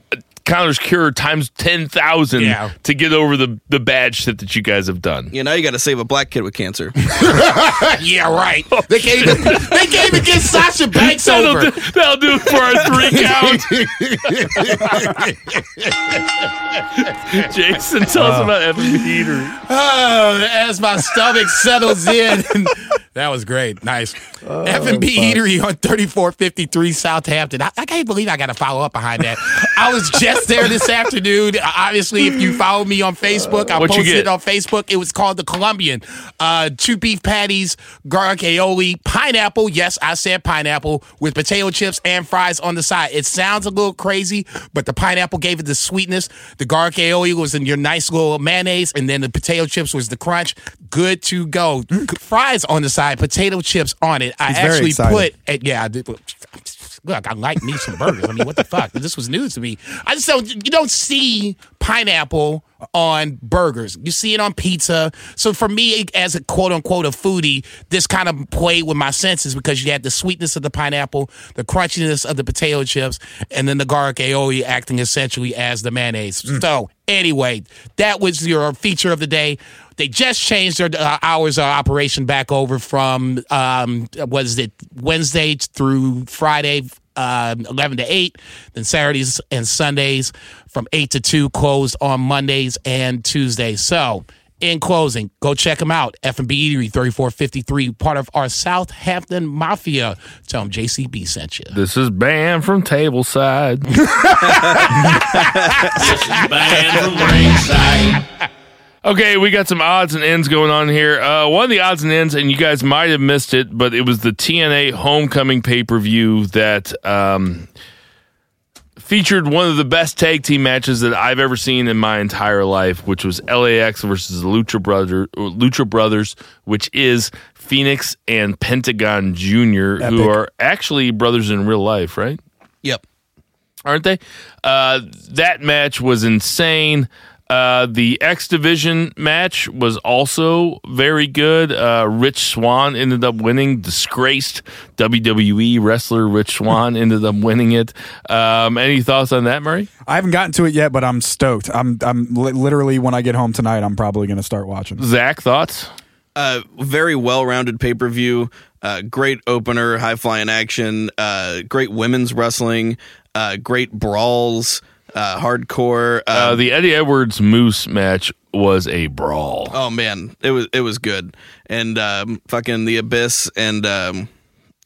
Connor's Cure times ten thousand Yeah. to get over the the bad shit that you guys have done. you know, you got to save a black kid with cancer. yeah, right. Oh, they can't even, they can't even get Sasha Banks That'll over. do, that'll do it for our three count. Jason, tell us uh. about F&B Eatery. Oh, as my stomach settles in. that was great. Nice. Oh, F&B Eatery on 3453 Southampton. I, I can't believe I got to follow up behind that. I was just there this afternoon. Obviously, if you follow me on Facebook, I posted it on Facebook. It was called the Colombian. Uh, two beef patties, garlic aioli, pineapple. Yes, I said pineapple with potato chips and fries on the side. It sounds a little crazy, but the pineapple gave it the sweetness. The garlic aioli was in your nice little mayonnaise, and then the potato chips was the crunch. Good to go. Fries on the side, potato chips on it. I He's actually put, yeah, I did- look, I like me some burgers. I mean, what the fuck? This was news to me. I just don't, you don't see pineapple on burgers. You see it on pizza. So for me, as a quote unquote a foodie, this kind of played with my senses because you had the sweetness of the pineapple, the crunchiness of the potato chips, and then the garlic aioli acting essentially as the mayonnaise. Mm. So anyway, that was your feature of the day. They just changed their uh, hours of operation back over from um, what is it Wednesday through Friday, um, eleven to eight. Then Saturdays and Sundays from eight to two, closed on Mondays and Tuesdays. So. In closing, go check them out. F&B Eatery, 3453, part of our Southampton Mafia. Tell them JCB sent you. This is Bam from Tableside. This is Band from ringside. Okay, we got some odds and ends going on here. Uh, one of the odds and ends, and you guys might have missed it, but it was the TNA Homecoming pay per view that um, featured one of the best tag team matches that I've ever seen in my entire life, which was LAX versus the Lucha Brother, Lucha Brothers, which is Fenix and Pentagon Junior, who are actually brothers in real life, right? yep. aren't they? Uh, that match was insane. Uh, the X Division match was also very good. Uh, Rich Swann ended up winning. Disgraced WWE wrestler Rich Swann ended up winning it. Um, any thoughts on that, Murray? I haven't gotten to it yet, but I'm stoked. I'm I'm li- literally when I get home tonight, I'm probably going to start watching. Zach, thoughts? uh, very well-rounded pay-per-view. Uh, great opener, high-flying action. Uh, great women's wrestling. Uh, great brawls. Uh, hardcore. Uh, Uh, the Eddie Edwards Moose match was a brawl. oh man, it was it was good. And um, fucking the abyss and um,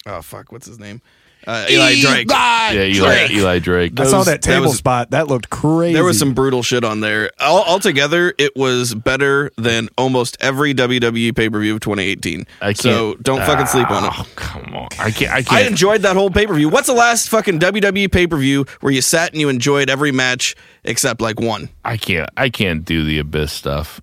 oh fuck, what's his name? Uh, Eli Drake. Yeah, Eli, Eli Drake. I saw Those- that that table was- spot. That looked crazy. There was some brutal shit on there. All, altogether, it was better than almost every WWE pay per view of 2018. I can't. So don't fucking sleep on it. Oh, come on. I can't. I I can't. enjoyed that whole pay per view. What's the last fucking WWE pay per view where you sat and you enjoyed every match except like one? I can't. I can't do the Abyss stuff.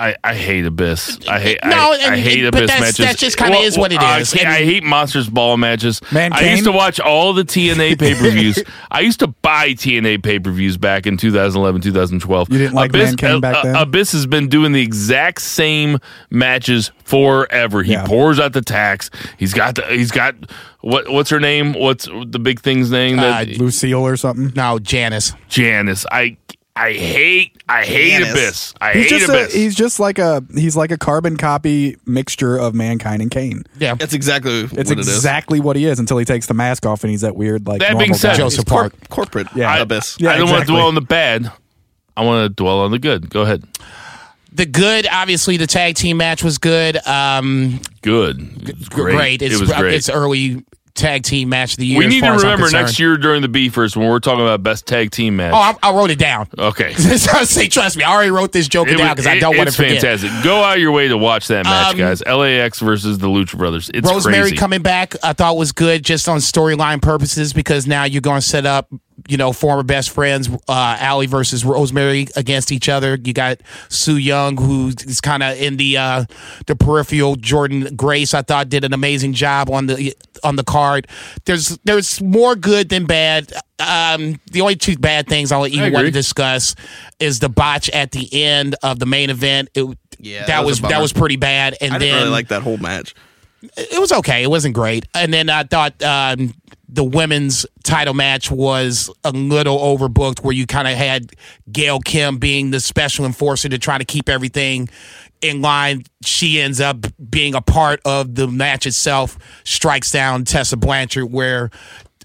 I, I hate Abyss. I hate. Uh, No, I, and- I hate but Abyss that's- matches. that just kinda is what it is. I is. I, hate Monsters Ball matches. Man, I used to watch all the TNA pay per views. I used to buy TNA pay per views back in 2011, 2012. You didn't like Abyss, Man Kane back uh, then? Abyss has been doing the exact same matches forever. He Yeah. pours out the tacks. He's got the. He's got what? What's her name? What's the big thing's name? That, Uh, Lucille or something. No, Janice. Janice. I I hate I hate Janice. Abyss. I He's hate just a, he's just like a he's like a carbon copy mixture of mankind and Kane. Yeah. That's exactly It's what it is. exactly what he is until he takes the mask off and he's that weird like. That being normal said, guy. Joseph Cor- Park. corporate Yeah. abyss. Yeah, I don't want to dwell on the bad. I want to dwell on the good. Go ahead. The good, obviously, the tag team match was good. Um, Good. It was great. great. It's, it was great. It's early tag team match of the year. we need to remember next year during the Beefers when we're talking about best tag team match. Oh, I, I wrote it down. okay. say, trust me, I already wrote this joke It down because I don't want to forget. it's fantastic. Go out your way to watch that match, Um, guys. LAX versus the Lucha Brothers. It's Rosemary crazy. coming back, I thought was good just on storyline purposes because now you're going to set up, you know, former best friends, uh, Allie versus Rosemary against each other. You got Su Yung, who is kind of in the uh, the peripheral. Jordynne Grace, I thought, did an amazing job on the on the card. There's there's more good than bad. Um, the only two bad things I'll even want to discuss is the botch at the end of the main event. It, Yeah, that, that was was that was pretty bad. And I then didn't really like that whole match. it was okay. It wasn't great. And then I thought um, the women's title match was a little overbooked, where you kind of had Gail Kim being the special enforcer to try to keep everything in line. She ends up being a part of the match itself, strikes down Tessa Blanchard, where.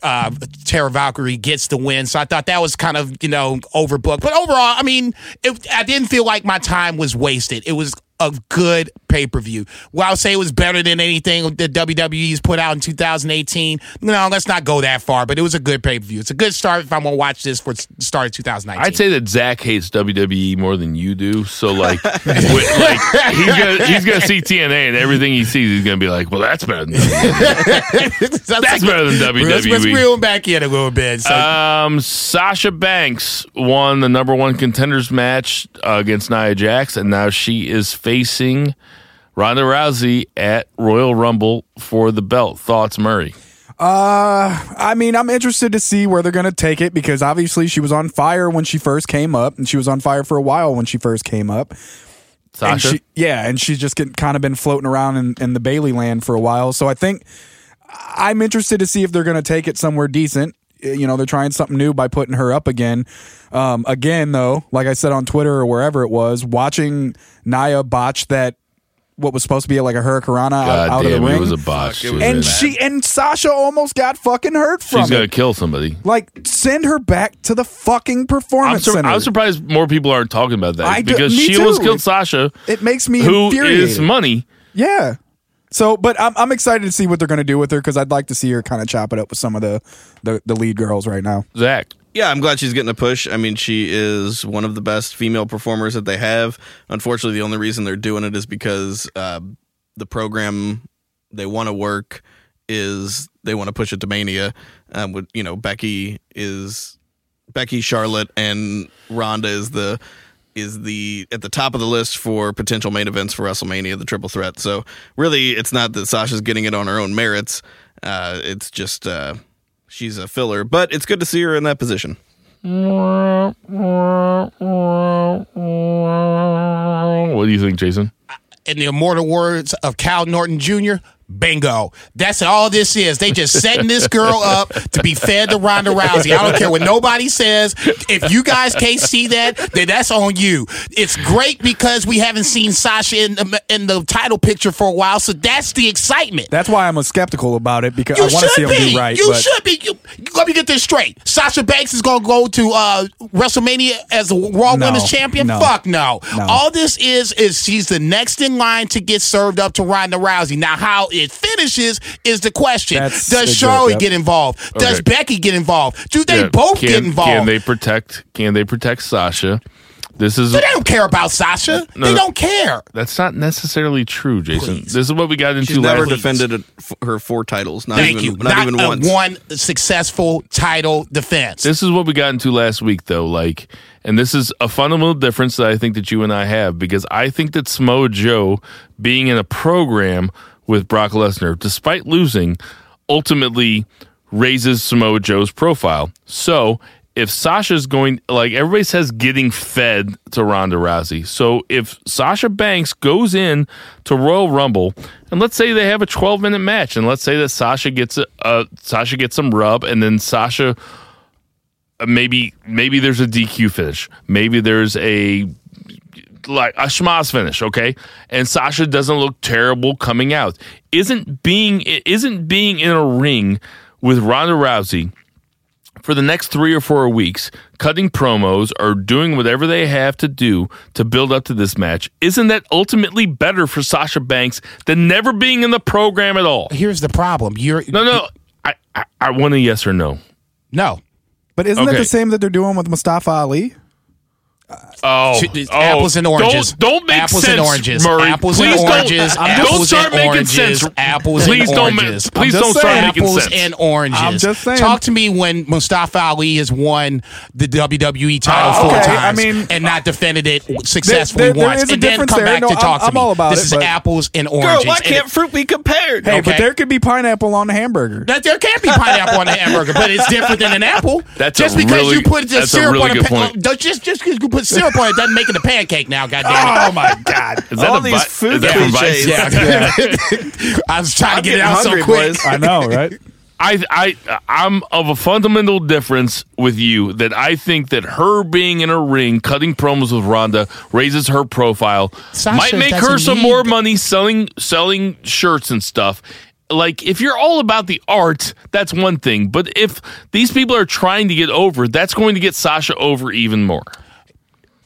Uh, Taya Valkyrie gets the win, so I thought that was kind of you know overbooked. But overall, I mean, it, I didn't feel like my time was wasted. It was a good pay per view. Well, I'll say it was better than anything that WWE's put out in 2018. No, let's not go that far, but it was a good pay per view. It's a good start if I'm gonna watch this for the start of 2019. I'd say that Zach hates WWE more than you do. So like, wi- like he's gonna he's gonna see TNA and everything he sees, he's gonna be like, "Well, that's better than WWE. that's better than Let's, let's WWE." reel him back in a little bit. So, Um, Sasha Banks won the number one contenders match uh, against Nia Jax, and now she is facing Ronda Rousey at Royal Rumble for the belt. Thoughts, Murray? Uh, I mean, I'm interested to see where they're going to take it because obviously she was on fire when she first came up, and she was on fire for a while when she first came up. And she, yeah, and she's just get, kind of been floating around in, in the Bayley land for a while. So I think I'm interested to see if they're going to take it somewhere decent. Uh, You know, they're trying something new by putting her up again. Um, again, though, like I said on Twitter or wherever it was, watching Nia botch that what was supposed to be like a hurricanrana out, God out of the ring. it was a botch. Fuck, was and bad. she and Sasha almost got fucking hurt from She's gonna kill somebody. Like, send her back to the fucking I'm, performance sur- center. I'm surprised more people aren't talking about that I because me she almost too. killed Sasha, It makes me who infuriated. is money. Yeah. So, but I'm I'm excited to see what they're going to do with her because I'd like to see her kind of chop it up with some of the, the the lead girls right now. Zach. Yeah, I'm glad she's getting a push. I mean, she is one of the best female performers that they have. Unfortunately, the only reason they're doing it is because uh, the program they want to work is they want to push it to Mania. Um, with you know, Becky is Becky, Charlotte, and Ronda is the is the at the top of the list for potential main events for WrestleMania, the triple threat. So really, it's not that Sasha's getting it on her own merits. Uh, it's just uh, she's a filler, but it's good to see her in that position. What do you think, Jason? in the immortal words of Cal Norton Jr., bingo. That's all this is. They just setting this girl up to be fed to Ronda Rousey. I don't care what nobody says. If you guys can't see that, then that's on you. It's great because we haven't seen Sasha in the, in the title picture for a while, so that's the excitement. That's why I'm skeptical about it because You I want to see be. do right. you but should be. You, let me get this this straight. Sasha Banks is going to go to uh, WrestleMania as the Raw No, Women's Champion. no. Fuck no. No. All this is is she's the next in line to get served up to Ronda Rousey. Now, how it finishes is the question. That's Does the Charlotte yep. get involved? Does Becky get involved? Do they Yeah, both can, get involved? Can they protect? Can they protect Sasha? This is They don't care about Sasha. No, they don't care. that's not necessarily true, Jason. Please. This is what we got into She's never last. defended a, f- her four titles. Not Thank even, you. Not, even a once. one successful title defense. This is what we got into last week, though. Like, and this is a fundamental difference that I think that you and I have because I think that Samoa Joe being in a program with Brock Lesnar, despite losing, ultimately raises Samoa Joe's profile. So if Sasha's going, like everybody says, getting fed to Ronda Rousey. So if Sasha Banks goes in to Royal Rumble, and let's say they have a 12 minute match, and let's say that Sasha gets a, uh, Sasha gets some rub, and then Sasha uh, maybe maybe there's a DQ finish, maybe there's a like a schmoz finish, okay? And Sasha doesn't look terrible coming out. Isn't being isn't being in a ring with Ronda Rousey for the next three or four weeks, cutting promos or doing whatever they have to do to build up to this match, isn't that ultimately better for Sasha Banks than never being in the program at all? Here's the problem. You're No, no, I I, I want a yes or no. no. But isn't it Okay. the same that they're doing with Mustafa Ali? Oh, It's oh, apples and oranges. Don't, don't make apples sense, and oranges. Murray. Apples please and don't, oranges. Don't, start and making oranges. sense. Apples please and don't. ma- oranges. Please don't just start making apples sense. Apples and oranges. I'm just saying. Talk to me when Mustafa Ali has won the WWE title four okay. I times mean- and not defended it successfully There- there once, is a and then difference come there. back No, to talk I'm- to I'm all about this it, is but- apples and Girl, oranges. why can't fruit be compared? Hey, Okay. but there could be pineapple on the hamburger. that there can't be pineapple on a hamburger, but it's different than an apple. That's just because you put the that's a syrup really on a good pa- point. uh, just just because you put syrup on it doesn't make it a pancake now. Goddamn it! Oh my god! Is that All a these vi- food is that from cliches. Vice? Yeah, I was trying I'm to get it getting out hungry, so quick. boys. I know, right? I, I, I'm of a fundamental difference with you that I think that her being in a ring, cutting promos with Ronda, raises her profile, Sasha might make her doesn't some need more the- money selling selling shirts and stuff. Like if you're all about the art, that's one thing. But if these people are trying to get over, that's going to get Sasha over even more.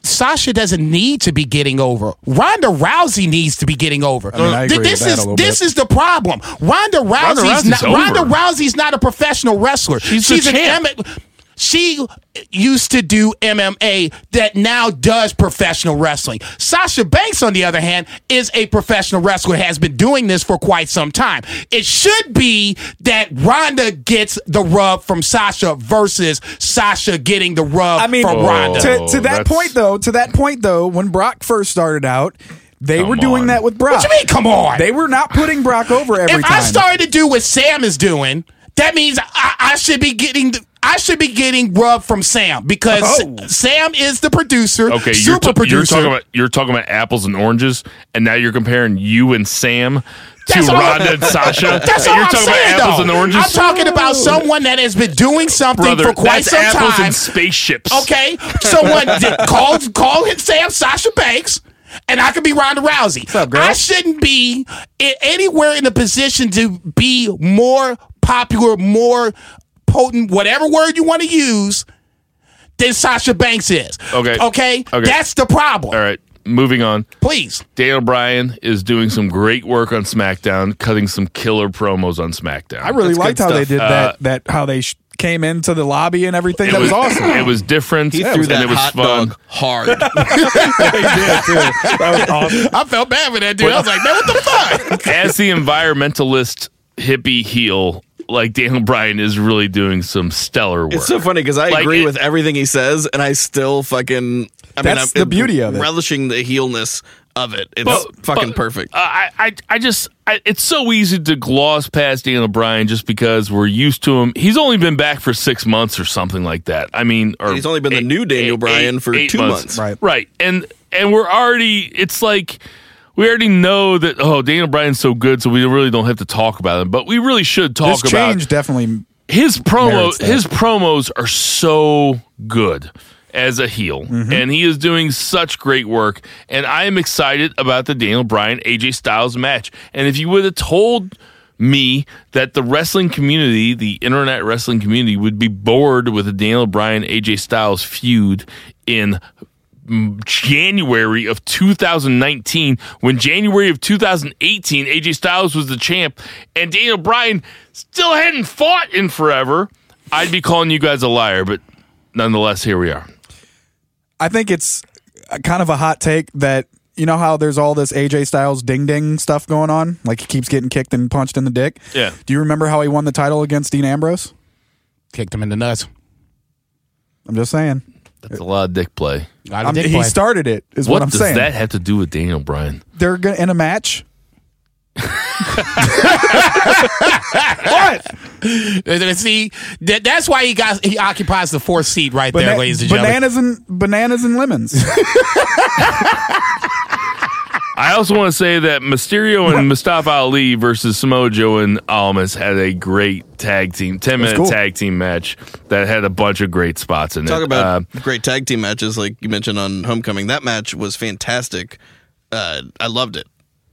Sasha doesn't need to be getting over. Ronda Rousey needs to be getting over. mean, I agree with this is this bit. is the problem. Ronda Rousey's, Rousey's not over. Ronda Rousey's not a professional wrestler. She's the an champ. M- she used to do MMA that now does professional wrestling. Sasha Banks, on the other hand, is a professional wrestler, has been doing this for quite some time. It should be that Ronda gets the rub from Sasha versus Sasha getting the rub I mean, from Ronda. to, to that that's- point though, to that point though, when Brock first started out, they were doing on. that with Brock. What you mean? Come on. They were not putting Brock over every if time. I started to do what Sam is doing, that means I, I should be getting. The, I should be getting rub from Sam because Oh. Sam is the producer, Okay, super you're, ta- producer. you're talking about you're talking about apples and oranges, and now you're comparing you and Sam to That's all- Ronda and Sasha. That's and all you're I'm talking saying, about apples though. and oranges. I'm talking about someone that has been doing something brother. for quite that's some apples time. and spaceships. Okay, someone did, call call him Sam Sasha Banks. And I could be Ronda Rousey. up, girl? I shouldn't be anywhere in a position to be more popular, more potent, whatever word you want to use, than Sasha Banks is. Okay. Okay. Okay. That's the problem. All right, moving on. Please. Daniel Bryan is doing some great work on SmackDown, cutting some killer promos on SmackDown. I really That's liked good how they stuff. did Uh, that. That how they sh- came into the lobby and everything. it that was, awesome. It was different. He and threw it that was hot fun. dog hard. that was awesome. I felt bad for that dude. I was like, man, what the fuck? As the environmentalist hippie heel, like Daniel Bryan is really doing some stellar work. It's so funny because I Like, agree it- with everything he says, and I still fucking. I mean, That's I'm the beauty of it. Relishing the heelness of it. It's But- fucking but, perfect. uh, I, I, I just, I, it's so easy to gloss past Daniel Bryan just because we're used to him. He's only been back for six months or something like that. I mean, or He's only been the new Daniel Bryan for two months. Right. Right, and and we're already. It's like we already know that. Oh, Daniel Bryan's so good, so we really don't have to talk about him. But we really should talk This about change definitely. his promo. His promos are so good as a heel, Mm-hmm. and he is doing such great work. And I am excited about the Daniel Bryan AJ Styles match. And if you would have told me that the wrestling community, the internet wrestling community, would be bored with the Daniel Bryan AJ Styles feud in January of 2019 when January of 2018 AJ Styles was the champ and Daniel Bryan still hadn't fought in forever. I'd be calling you guys a liar, but nonetheless, here we are. I think it's a- kind of a hot take that you know how there's all this AJ Styles ding ding stuff going on, like he keeps getting kicked and punched in the dick. Yeah. Do you remember how he won the title against Dean Ambrose? Kicked him in the nuts. I'm just saying. That's a lot of dick play. I I'm- did he play. started it. Is What, what, I'm does saying. that have to do with Daniel Bryan? They're gonna, in a match. what? Uh, See, that, that's why he got he occupies the fourth seat right there, ladies and gentlemen. bananas and bananas and lemons. I also want to say that Mysterio and Mustafa Ali versus Samoa Joe and Almas had a great tag team, 10 minute cool. tag team match that had a bunch of great spots in Talk it. Talk about Uh, great tag team matches, like you mentioned on Homecoming. That match was fantastic. Uh, I loved it.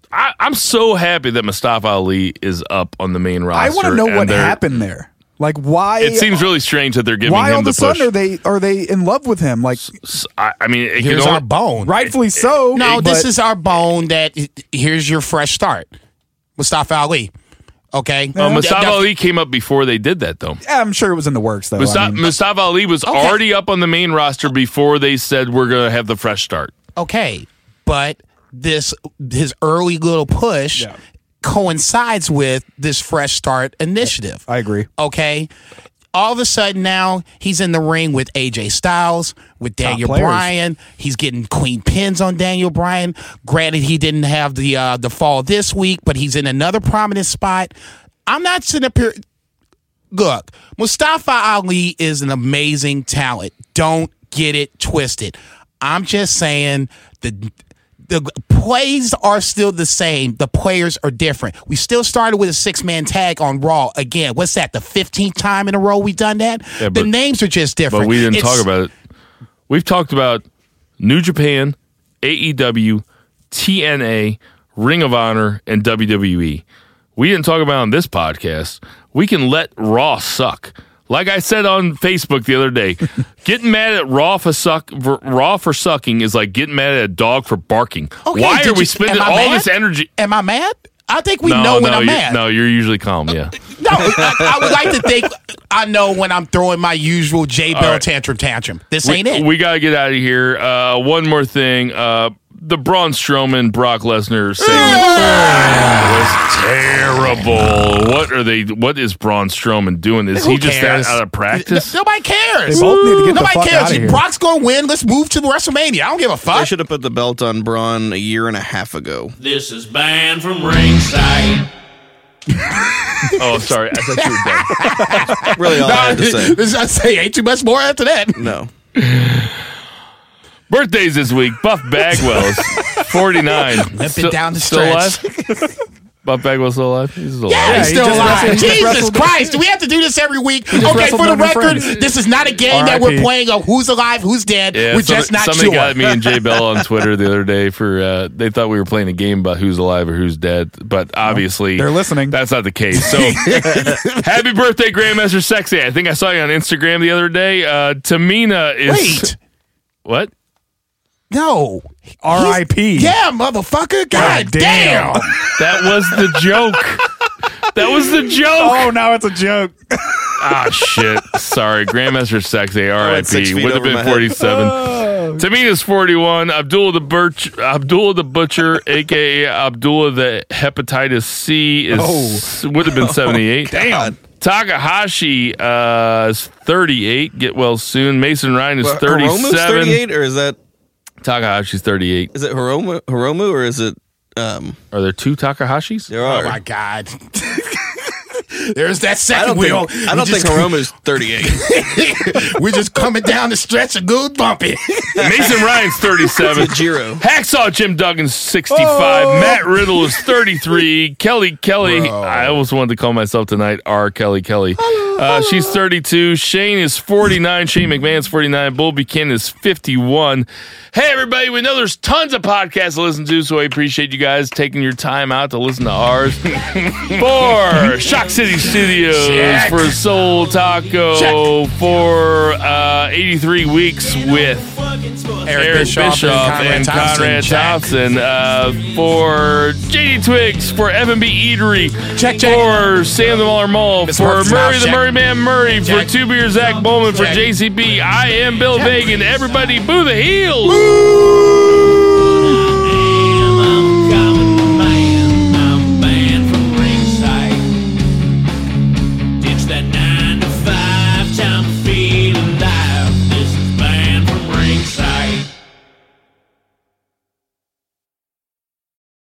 I, I'm so happy that Mustafa Ali is up on the main roster. I want to know what happened there. Like why? It seems really strange that they're giving why all him of the a push. sudden are they are they in love with him? Like S- I, I mean, it Here's can our bone. rightfully so. No, this is our bone. That here's your fresh start, Mustafa Ali. Okay, uh, Mustafa That- that- Ali came up before they did that, though. Yeah, I'm sure it was in the works though. I Mustafa, mean, Mustafa Ali was Okay. already up on the main roster before they said we're going to have the fresh start. Okay, but this his early little push Yeah. Coincides with this fresh start initiative. I agree. Okay. All of a sudden now he's in the ring with AJ Styles, with Daniel players. Bryan. He's getting queen pins on Daniel Bryan. Granted, he didn't have the uh, the fall this week, but he's in another prominent spot. I'm not sitting up here. Look, Mustafa Ali is an amazing talent. Don't get it twisted. I'm just saying the the plays are still the same. The players are different. We still started with a six man tag on Raw. Again, what's that? The 15th time in a row we've done that? Yeah, the names are just different. But we didn't It's- talk about it. We've talked about New Japan, AEW, TNA, Ring of Honor, and WWE. We didn't talk about it on this podcast. We can let Raw suck. Like I said on Facebook the other day, getting mad at Raw for suck for, Raw for sucking is like getting mad at a dog for barking. Okay, Why are we you- spending all mad? this energy? Am I mad? I think we no, know when no, I'm mad. no, you're usually calm. Yeah. No, I, I would like to think I know when I'm throwing my usual J Bell right. tantrum tantrum. This we, ain't it. We gotta get out of here. Uh, one more thing. Uh, the Braun Strowman Brock Lesnar segment was terrible. What are they? What is Braun Strowman doing? Is Who he just that out of practice? N- Nobody cares. They both need to get the Nobody fuck cares. outta here. Brock's going to win. Let's move to the WrestleMania. I don't give a They fuck. should have put the belt on Braun a year and a half ago. This is banned from ringside. Oh, sorry. I thought you were done. Really, all I had to say. This- I say ain't too much more after that. No. Birthdays this week. Buff Bagwell's forty nine. Limping down the Still stretch. alive? Buff Bagwell's still alive. He's still Yeah, alive. he's still just alive. wrestled- he just Jesus wrestled- Christ. Do we have to do this every week? just Okay, wrestled for the one record, friends. this is not a game that we're R.I.P. playing of who's alive, who's dead. Yeah, we're some- just not somebody sure. got me and Jay Bell on Twitter the other day for uh, they thought we were playing a game about who's alive or who's dead, but obviously they're listening. That's not the case. So, happy birthday, Grandmaster Sexy! I think I saw you on Instagram the other day. Uh, Tamina is Wait. what? No. R.I.P. Yeah, motherfucker. God, God damn. damn. That was the joke. That was the joke. Oh, now it's a joke. Ah, shit. Sorry. Grandmaster Sexy, went RIP. Would have over my been head. 47. Tamina's 41. Abdullah the Birch, Abdullah the Butcher, aka Abdullah the Hepatitis C, is would have been 78. Damn. Takahashi uh, is 38. Get well soon. Mason Ryan is Well, 37. Hiromu's 38, or is that Takahashi's 38. is it Hiromu, Hiromu or is it um Are there two Takahashis? there are. Oh my God. There's that I second don't wheel. think I don't think Hiromu's 38. We're just coming down the stretch of good bumpy. Mason Ryan's 37. Jiro. Hacksaw Jim Duggan's 65. Oh. Matt Riddle is 33. Kelly Kelly, Bro. I almost wanted to call myself tonight R. Kelly Kelly. Uh, she's 32. Shane is 49. Shane McMahon's 49. Bull Buchanan is 51. Hey, everybody, we know there's tons of podcasts to listen to, so I appreciate you guys taking your time out to listen to ours. for Shock City Studios, Check. for Seoul Taco, Check. for uh, 83 weeks with Eric, Eric Bischoff, and Conrad Check. Thompson uh, for JD Twigs, for F&B Eatery, Check, check. for Sam the Mauler Mall, Miss for Murphy's Murray House, the check. Murray Man Murray, for Two Beer Zach Bowman, for JCB. I am Bill. Vagan. Everybody, boo the heels. Woo!